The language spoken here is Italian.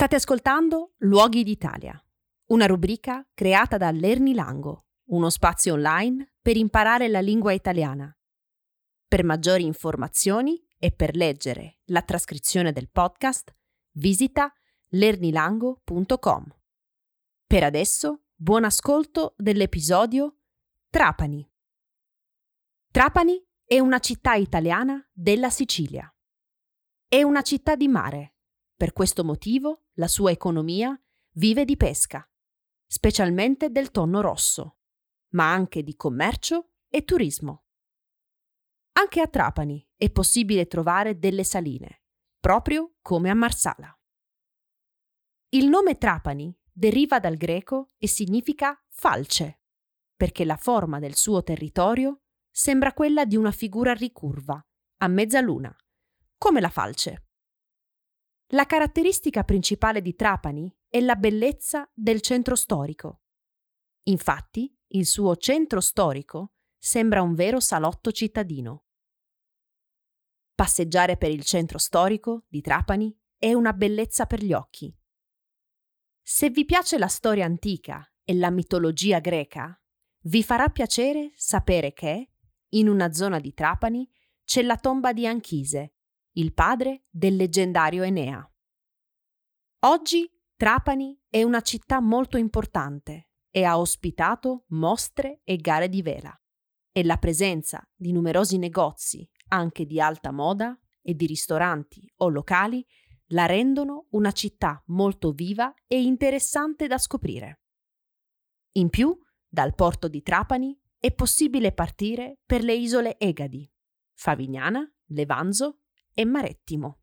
State ascoltando Luoghi d'Italia, una rubrica creata da Lernilango, uno spazio online per imparare la lingua italiana. Per maggiori informazioni e per leggere la trascrizione del podcast, visita lernilango.com. Per adesso, buon ascolto dell'episodio Trapani. Trapani è una città italiana della Sicilia. È una città di mare per questo motivo la sua economia vive di pesca, specialmente del tonno rosso, ma anche di commercio e turismo. Anche a Trapani è possibile trovare delle saline, proprio come a Marsala. Il nome Trapani deriva dal greco e significa falce, perché la forma del suo territorio sembra quella di una figura ricurva, a mezzaluna, come la falce. La caratteristica principale di Trapani è la bellezza del centro storico. Infatti, il suo centro storico sembra un vero salotto cittadino. Passeggiare per il centro storico di Trapani è una bellezza per gli occhi. Se vi piace la storia antica e la mitologia greca, vi farà piacere sapere che, in una zona di Trapani, c'è la tomba di Anchise, il padre del leggendario Enea. Oggi Trapani è una città molto importante e ha ospitato mostre e gare di vela e la presenza di numerosi negozi, anche di alta moda, e di ristoranti o locali la rendono una città molto viva e interessante da scoprire. In più, dal porto di Trapani è possibile partire per le isole Egadi, Favignana, Levanzo e Marettimo.